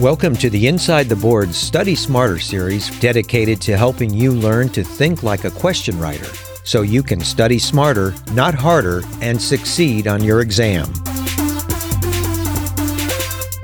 Welcome to the Inside the Board Study Smarter series dedicated to helping you learn to think like a question writer so you can study smarter, not harder, and succeed on your exam.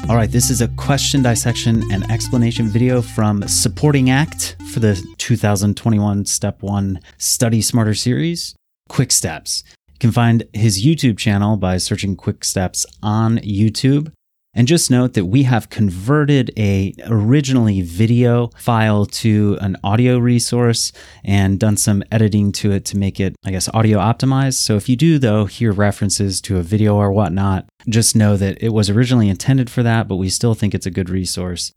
All right, this is a question dissection and explanation video from Supporting Act for the 2021 Step 1 Study Smarter series, Quick Steps. You can find his YouTube channel by searching Quick Steps on YouTube. And just note that we have converted a originally video file to an audio resource and done some editing to it to make it, I guess, audio optimized. So if you do though hear references to a video or whatnot, just know that it was originally intended for that, but we still think it's a good resource.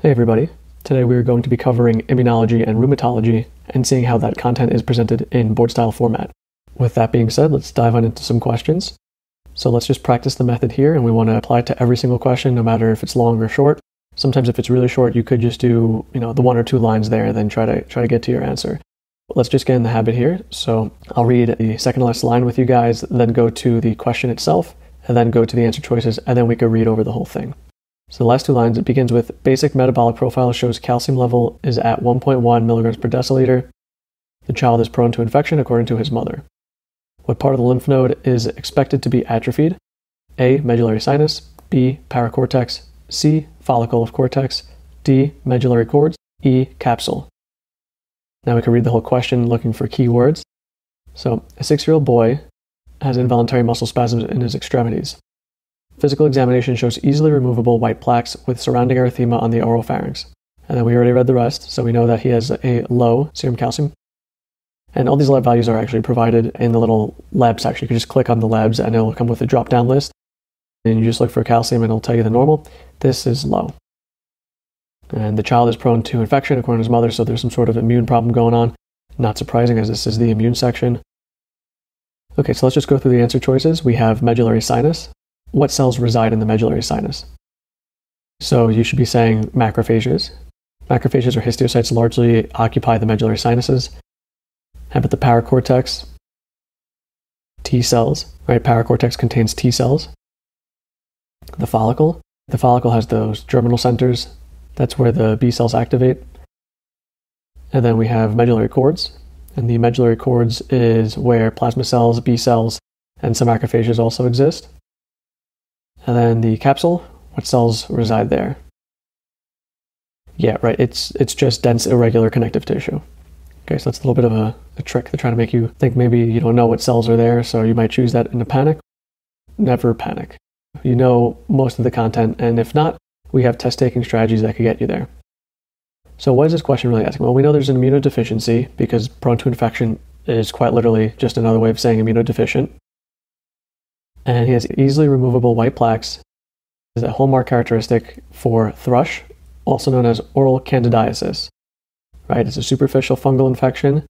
Hey everybody. Today we are going to be covering immunology and rheumatology and seeing how that content is presented in board style format. With that being said, let's dive on into some questions. So let's just practice the method here, and we want to apply it to every single question, no matter if it's long or short. Sometimes if it's really short, you could just do, you know, the one or two lines there, and then try to try to get to your answer. But let's just get in the habit here. So I'll read the second last line with you guys, then go to the question itself, and then go to the answer choices, and then we could read over the whole thing. So the last two lines, it begins with basic metabolic profile shows calcium level is at 1.1 milligrams per deciliter. The child is prone to infection according to his mother. What part of the lymph node is expected to be atrophied? A. Medullary sinus. B. Paracortex. C. Follicle of cortex. D. Medullary cords. E. Capsule. Now we can read the whole question looking for keywords. So, a six year old boy has involuntary muscle spasms in his extremities. Physical examination shows easily removable white plaques with surrounding erythema on the oropharynx. And then we already read the rest, so we know that he has a low serum calcium and all these lab values are actually provided in the little lab section. You can just click on the labs and it'll come with a drop down list. And you just look for calcium and it'll tell you the normal. This is low. And the child is prone to infection according to his mother, so there's some sort of immune problem going on. Not surprising as this is the immune section. Okay, so let's just go through the answer choices. We have medullary sinus. What cells reside in the medullary sinus? So you should be saying macrophages. Macrophages or histiocytes largely occupy the medullary sinuses. How about the paracortex? T cells, right? Paracortex contains T cells. The follicle, the follicle has those germinal centers. That's where the B cells activate. And then we have medullary cords. And the medullary cords is where plasma cells, B cells, and some macrophages also exist. And then the capsule, what cells reside there? Yeah, right. It's it's just dense irregular connective tissue. Okay, so that's a little bit of a, a trick. They're trying to make you think maybe you don't know what cells are there, so you might choose that in a panic. Never panic. You know most of the content, and if not, we have test taking strategies that could get you there. So, what is this question really asking? Well, we know there's an immunodeficiency because prone to infection is quite literally just another way of saying immunodeficient. And he has easily removable white plaques. Is a hallmark characteristic for thrush, also known as oral candidiasis right? It's a superficial fungal infection.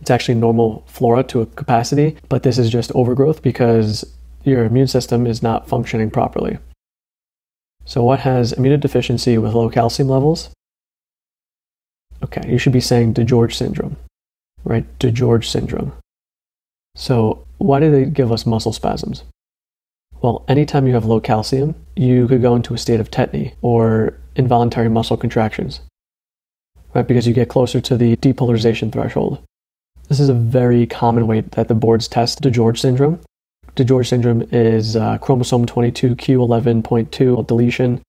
It's actually normal flora to a capacity, but this is just overgrowth because your immune system is not functioning properly. So, what has immunodeficiency with low calcium levels? Okay, you should be saying DiGeorge syndrome, right? DiGeorge syndrome. So, why do they give us muscle spasms? Well, anytime you have low calcium, you could go into a state of tetany or involuntary muscle contractions right? Because you get closer to the depolarization threshold. This is a very common way that the boards test DiGeorge syndrome. DiGeorge syndrome is uh, chromosome 22q11.2 deletion.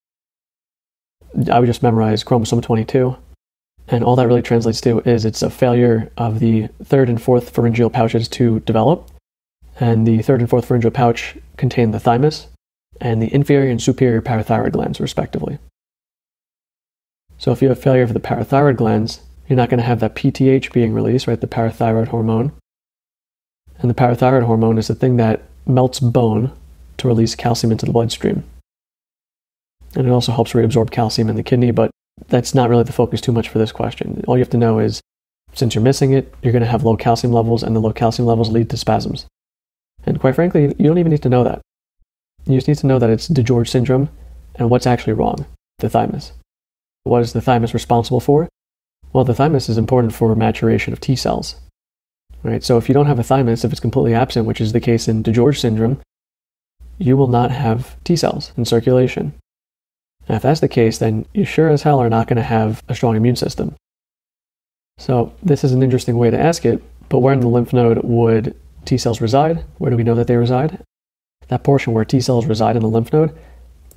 I would just memorize chromosome 22. And all that really translates to is it's a failure of the third and fourth pharyngeal pouches to develop. And the third and fourth pharyngeal pouch contain the thymus. and the inferior and superior parathyroid glands, respectively. So if you have failure of the parathyroid glands, you're not going to have that PTH being released, right? The parathyroid hormone. And the parathyroid hormone is the thing that melts bone to release calcium into the bloodstream. And it also helps reabsorb calcium in the kidney, but that's not really the focus too much for this question. All you have to know is since you're missing it, you're going to have low calcium levels, and the low calcium levels lead to spasms. And quite frankly, you don't even need to know that. You just need to know that it's DiGeorge syndrome and what's actually wrong the thymus. What is the thymus responsible for? Well, the thymus is important for maturation of T cells. Right? So if you don't have a thymus, if it's completely absent, which is the case in DiGeorge syndrome, you will not have T cells in circulation. And if that's the case, then you sure as hell are not going to have a strong immune system. So this is an interesting way to ask it, but where in the lymph node would T cells reside? Where do we know that they reside? That portion where T cells reside in the lymph node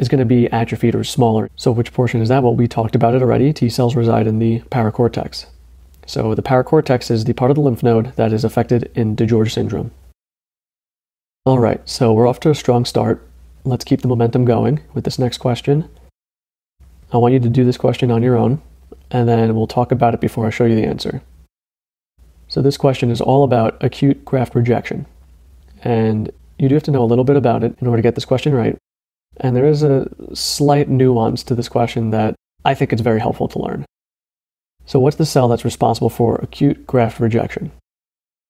is going to be atrophied or smaller. So, which portion is that? Well, we talked about it already. T cells reside in the paracortex. So, the paracortex is the part of the lymph node that is affected in DiGeorge syndrome. All right, so we're off to a strong start. Let's keep the momentum going with this next question. I want you to do this question on your own, and then we'll talk about it before I show you the answer. So, this question is all about acute graft rejection. And you do have to know a little bit about it in order to get this question right. And there is a slight nuance to this question that I think it's very helpful to learn. So, what's the cell that's responsible for acute graft rejection?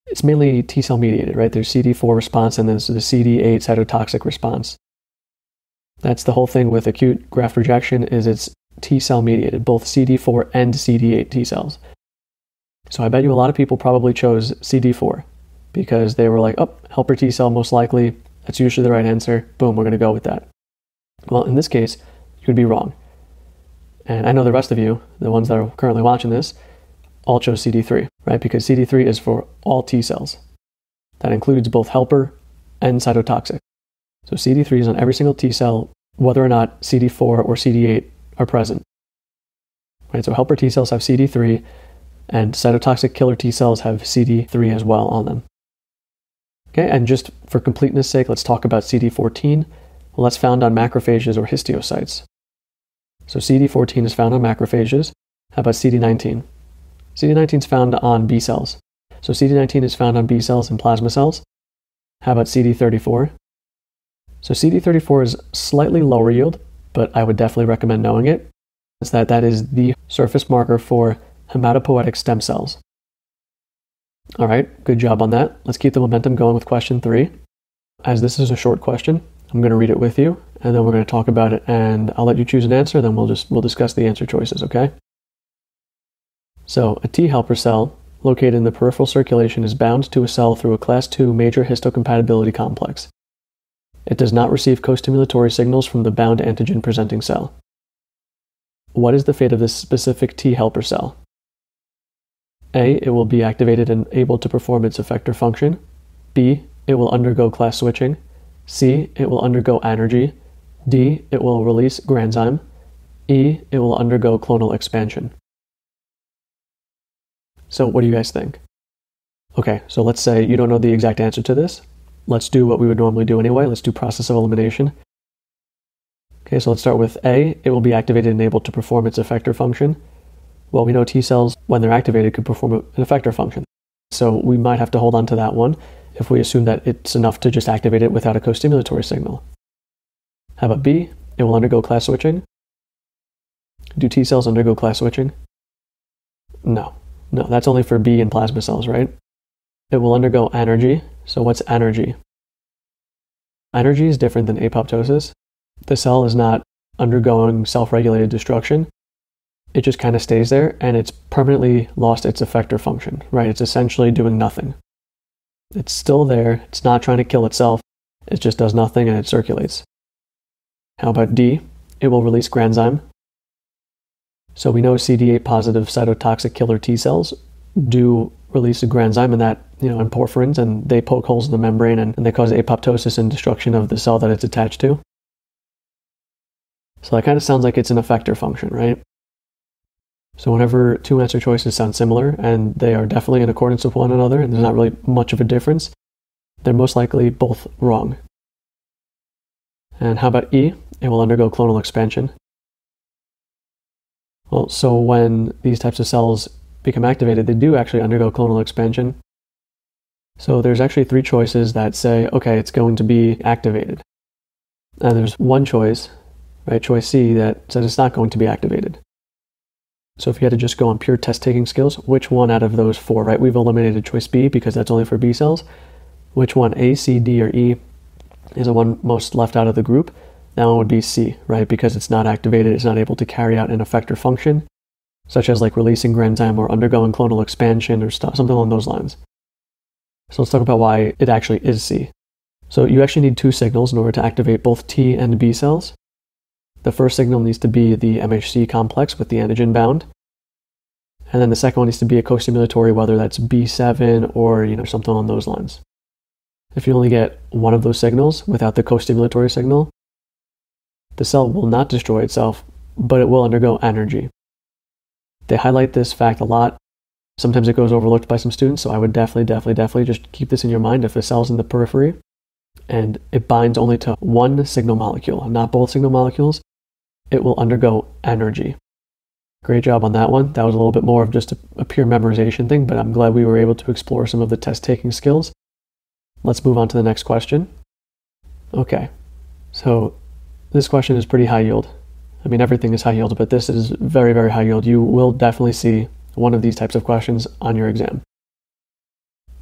It's mainly T cell mediated, right? There's CD4 response and there's the CD8 cytotoxic response. That's the whole thing with acute graft rejection is it's T cell mediated, both CD4 and CD8 T cells. So I bet you a lot of people probably chose CD4 because they were like, oh, helper T cell most likely. That's usually the right answer. Boom, we're going to go with that. Well, in this case, you would be wrong. And I know the rest of you, the ones that are currently watching this, all chose CD3, right? Because CD3 is for all T cells. That includes both helper and cytotoxic. So CD3 is on every single T cell, whether or not CD4 or CD8 are present. Right? So helper T cells have CD3, and cytotoxic killer T cells have CD3 as well on them. Okay, and just for completeness sake, let's talk about CD14. That's found on macrophages or histiocytes. So CD14 is found on macrophages. How about CD19? CD19 is found on B cells. So CD19 is found on B cells and plasma cells. How about CD34? So CD34 is slightly lower yield, but I would definitely recommend knowing it. Is that that is the surface marker for hematopoietic stem cells. All right, good job on that. Let's keep the momentum going with question three. As this is a short question, I'm going to read it with you, and then we're going to talk about it, and I'll let you choose an answer. Then we'll just we'll discuss the answer choices. Okay. So a T helper cell located in the peripheral circulation is bound to a cell through a class II major histocompatibility complex. It does not receive costimulatory signals from the bound antigen presenting cell. What is the fate of this specific T helper cell? A. It will be activated and able to perform its effector function. B. It will undergo class switching. C. It will undergo anergy. D. It will release granzyme. E. It will undergo clonal expansion. So, what do you guys think? Okay, so let's say you don't know the exact answer to this. Let's do what we would normally do anyway. Let's do process of elimination. Okay, so let's start with A. It will be activated and able to perform its effector function. Well, we know T cells, when they're activated, could perform an effector function. So we might have to hold on to that one if we assume that it's enough to just activate it without a co-stimulatory signal. How about B? It will undergo class switching. Do T cells undergo class switching? No. No, that's only for B and plasma cells, right? It will undergo anergy. So what's anergy? Anergy is different than apoptosis. The cell is not undergoing self-regulated destruction it just kind of stays there and it's permanently lost its effector function, right? It's essentially doing nothing. It's still there, it's not trying to kill itself, it just does nothing and it circulates. How about D? It will release granzyme. So we know CD8 positive cytotoxic killer T cells do release a granzyme and that, you know, and perforins and they poke holes in the membrane and, and they cause apoptosis and destruction of the cell that it's attached to. So that kind of sounds like it's an effector function, right? So whenever two answer choices sound similar and they are definitely in accordance with one another and there's not really much of a difference, they're most likely both wrong. And how about E? It will undergo clonal expansion. Well, so when these types of cells become activated, they do actually undergo clonal expansion. So there's actually three choices that say, okay, it's going to be activated. And there's one choice, right, choice C, that says it's not going to be activated. So if you had to just go on pure test taking skills, which one out of those four, right? We've eliminated choice B because that's only for B cells. Which one, A, C, D, or E, is the one most left out of the group? That one would be C, right? Because it's not activated, it's not able to carry out an effector function, such as like releasing granzyme or undergoing clonal expansion or stuff, something along those lines. So let's talk about why it actually is C. So you actually need two signals in order to activate both T and B cells. The first signal needs to be the MHC complex with the antigen bound. And then the second one needs to be a co-stimulatory, whether that's B7 or you know something along those lines. If you only get one of those signals without the co-stimulatory signal, the cell will not destroy itself, but it will undergo anergy. They highlight this fact a lot. Sometimes it goes overlooked by some students, so I would definitely, definitely, definitely just keep this in your mind. If a cell's in the periphery and it binds only to one signal molecule, not both signal molecules, it will undergo anergy. Great job on that one. That was a little bit more of just a, a pure memorization thing, but I'm glad we were able to explore some of the test taking skills. Let's move on to the next question. Okay, so this question is pretty high yield. I mean, everything is high yield, but this is very, very high yield. You will definitely see one of these types of questions on your exam.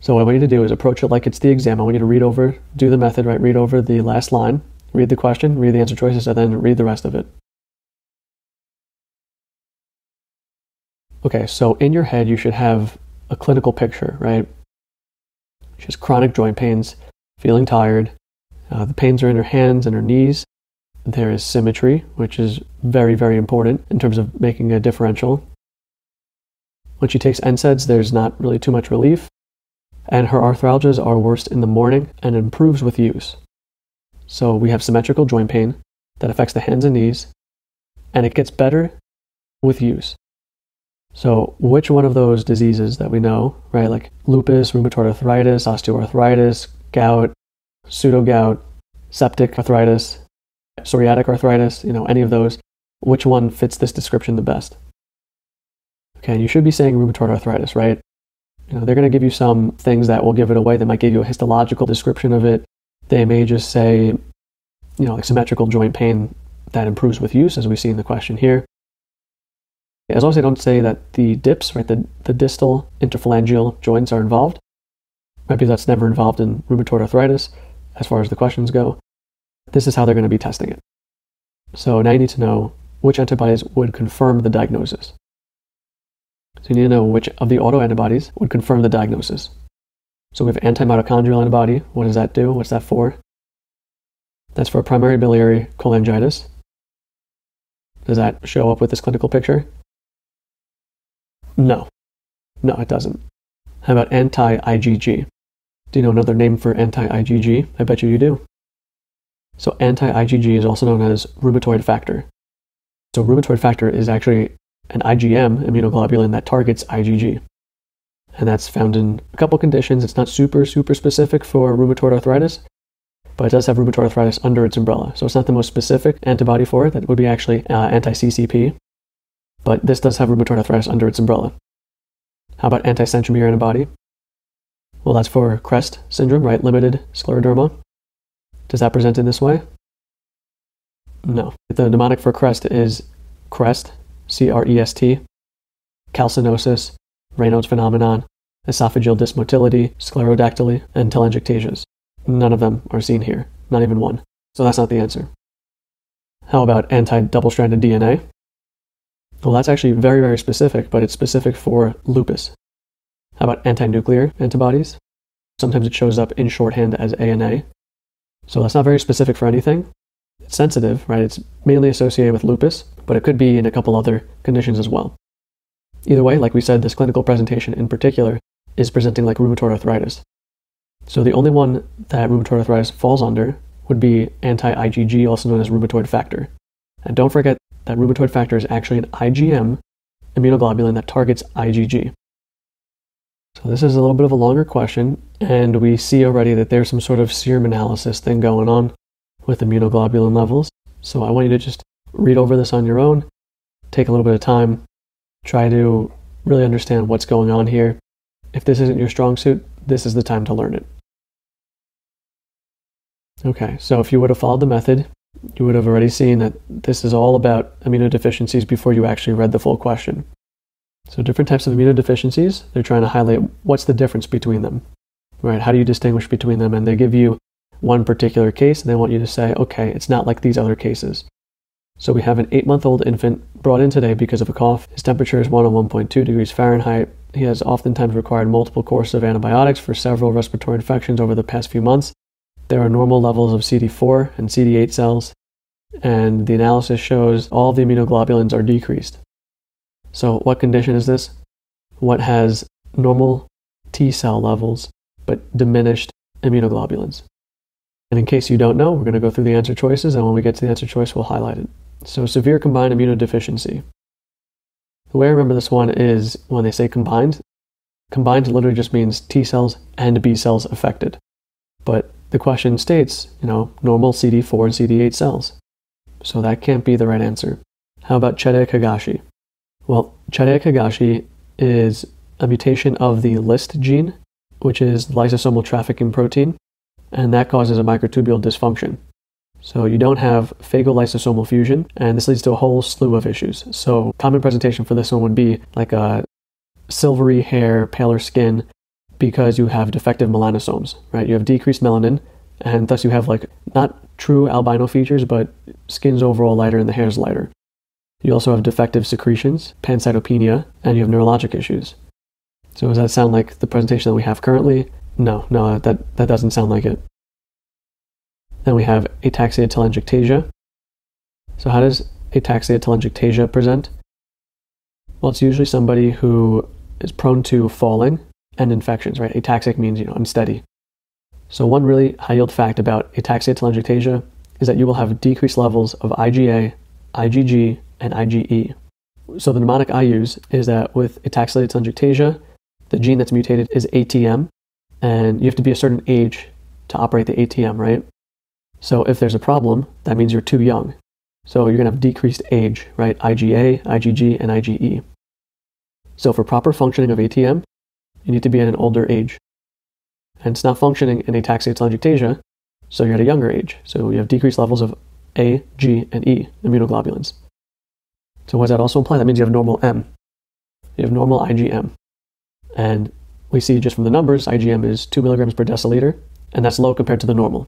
So what I want you to do is approach it like it's the exam. I want you to read over, do the method, right? Read over the last line, read the question, read the answer choices, and then read the rest of it. Okay, so in your head, you should have a clinical picture, right? She has chronic joint pains, feeling tired. Uh, the pains are in her hands and her knees. There is symmetry, which is very, very important in terms of making a differential. When she takes NSAIDs, there's not really too much relief, and her arthralgias are worst in the morning and improves with use. So we have symmetrical joint pain that affects the hands and knees, and it gets better with use. So, which one of those diseases that we know, right, like lupus, rheumatoid arthritis, osteoarthritis, gout, pseudogout, septic arthritis, psoriatic arthritis, you know, any of those, which one fits this description the best? Okay, and you should be saying rheumatoid arthritis, right? You know, they're going to give you some things that will give it away. They might give you a histological description of it. They may just say, you know, like symmetrical joint pain that improves with use, as we see in the question here. As long as they don't say that the dips, right, the, the distal interphalangeal joints are involved, maybe that's never involved in rheumatoid arthritis as far as the questions go. This is how they're going to be testing it. So now you need to know which antibodies would confirm the diagnosis. So you need to know which of the autoantibodies would confirm the diagnosis. So we have anti-mitochondrial antibody. What does that do? What's that for? That's for primary biliary cholangitis. Does that show up with this clinical picture? No. No, it doesn't. How about anti-IgG? Do you know another name for anti-IgG? I bet you you do. So anti-IgG is also known as rheumatoid factor. So rheumatoid factor is actually an IgM immunoglobulin that targets IgG. And that's found in a couple conditions. It's not super, super specific for rheumatoid arthritis, but it does have rheumatoid arthritis under its umbrella. So it's not the most specific antibody for it. That would be actually uh, anti-CCP, but this does have rheumatoid arthritis under its umbrella. How about anti-centromere antibody? Well, that's for CREST syndrome, right? Limited scleroderma. Does that present in this way? No. The mnemonic for CREST is CREST, C R E S T, calcinosis, Raynaud's phenomenon, esophageal dysmotility, sclerodactyly, and telangiectasias. None of them are seen here, not even one. So that's not the answer. How about anti double stranded DNA? Well, that's actually very, very specific, but it's specific for lupus. How about anti-nuclear antibodies? Sometimes it shows up in shorthand as ANA. So that's not very specific for anything. It's sensitive, right? It's mainly associated with lupus, but it could be in a couple other conditions as well. Either way, like we said, this clinical presentation in particular is presenting like rheumatoid arthritis. So the only one that rheumatoid arthritis falls under would be anti-IgG, also known as rheumatoid factor. And don't forget that rheumatoid factor is actually an IgM immunoglobulin that targets IgG. So this is a little bit of a longer question, and we see already that there's some sort of serum analysis thing going on with immunoglobulin levels. So I want you to just read over this on your own, take a little bit of time, try to really understand what's going on here. If this isn't your strong suit, this is the time to learn it. Okay, so if you would have followed the method, you would have already seen that this is all about immunodeficiencies before you actually read the full question. So different types of immunodeficiencies, they're trying to highlight what's the difference between them, right? How do you distinguish between them? And they give you one particular case and they want you to say, okay, it's not like these other cases. So we have an eight month old infant brought in today because of a cough. His temperature is 101.2 degrees Fahrenheit. He has oftentimes required multiple courses of antibiotics for several respiratory infections over the past few months. There are normal levels of CD4 and CD8 cells, and the analysis shows all the immunoglobulins are decreased. So, what condition is this? What has normal T cell levels but diminished immunoglobulins? And in case you don't know, we're going to go through the answer choices, and when we get to the answer choice, we'll highlight it. So, severe combined immunodeficiency. The way I remember this one is when they say combined, combined literally just means T cells and B cells affected. But the question states, you know, normal CD4 and CD8 cells. So that can't be the right answer. How about Chediak Higashi? Well, Chediak Higashi is a mutation of the LYST gene, which is lysosomal trafficking protein, and that causes a microtubule dysfunction. So you don't have phagolysosomal fusion, and this leads to a whole slew of issues. So common presentation for this one would be like a silvery hair, paler skin, because you have defective melanosomes, right? You have decreased melanin, and thus you have like not true albino features, but skin's overall lighter and the hair's lighter. You also have defective secretions, pancytopenia, and you have neurologic issues. So does that sound like the presentation that we have currently? No, no, that, that doesn't sound like it. Then we have ataxia telangiectasia. So how does ataxia telangiectasia present? Well, it's usually somebody who is prone to falling and infections, right? Ataxic means, you know, unsteady. So one really high yield fact about ataxia telangiectasia is that you will have decreased levels of IgA, IgG, and IgE. So the mnemonic I use is that with ataxia telangiectasia, the gene that's mutated is ATM, and you have to be a certain age to operate the ATM, right? So if there's a problem, that means you're too young. So you're going to have decreased age, right? IgA, IgG, and IgE. So for proper functioning of ATM, you need to be at an older age. And it's not functioning in ataxia telangiectasia, so you're at a younger age. So you have decreased levels of A, G, and E immunoglobulins. So what does that also imply? That means you have normal M. You have normal IgM. And we see just from the numbers, IgM is 2 milligrams per deciliter, and that's low compared to the normal.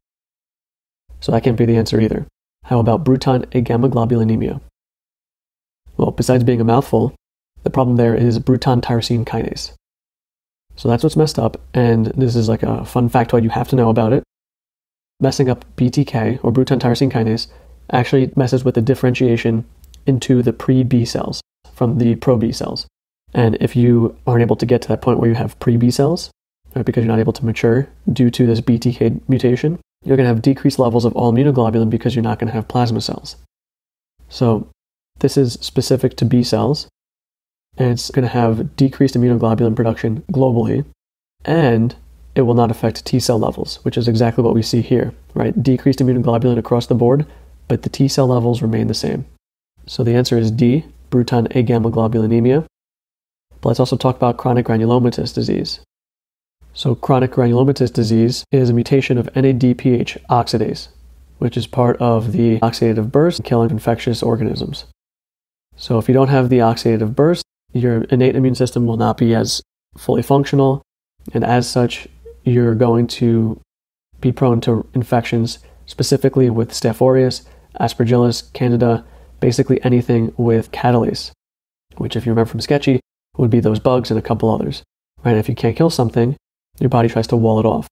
So that can't be the answer either. How about Bruton agammaglobulinemia? Well, besides being a mouthful, the problem there is Bruton tyrosine kinase. So that's what's messed up, and this is like a fun factoid you have to know about it. Messing up BTK, or Bruton tyrosine kinase, actually messes with the differentiation into the pre B cells from the pro B cells. And if you aren't able to get to that point where you have pre B cells, right, because you're not able to mature due to this BTK mutation, you're going to have decreased levels of all immunoglobulin because you're not going to have plasma cells. So this is specific to B cells, and it's going to have decreased immunoglobulin production globally, and it will not affect T cell levels, which is exactly what we see here, right? Decreased immunoglobulin across the board, but the T cell levels remain the same. So the answer is D, Bruton a, agammaglobulinemia. But let's also talk about chronic granulomatous disease. So, chronic granulomatous disease is a mutation of NADPH oxidase, which is part of the oxidative burst killing infectious organisms. So, if you don't have the oxidative burst, your innate immune system will not be as fully functional, and as such, you're going to be prone to infections, specifically with Staph aureus, Aspergillus, Candida, basically anything with catalase, which, if you remember from Sketchy, would be those bugs and a couple others. Right? if you can't kill something, your body tries to wall it off.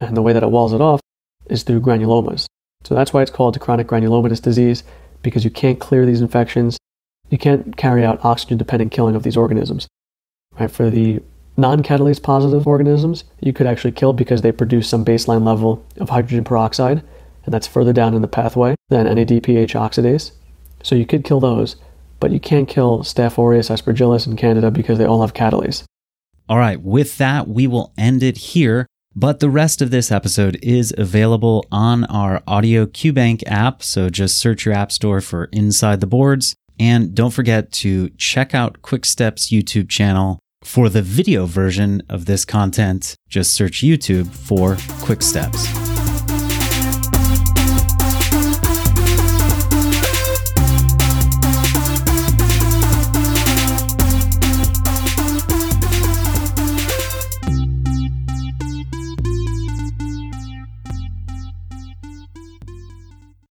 And the way that it walls it off is through granulomas. So that's why it's called chronic granulomatous disease, because you can't clear these infections. You can't carry out oxygen dependent killing of these organisms. Right? For the non catalase positive organisms, you could actually kill because they produce some baseline level of hydrogen peroxide, and that's further down in the pathway than NADPH oxidase. So you could kill those, but you can't kill Staph aureus, Aspergillus, and Candida because they all have catalase. All right, with that, we will end it here. But the rest of this episode is available on our Audio QBank app. So just search your app store for Inside the Boards. And don't forget to check out Quickstep's YouTube channel. For the video version of this content, just search YouTube for Quick Steps.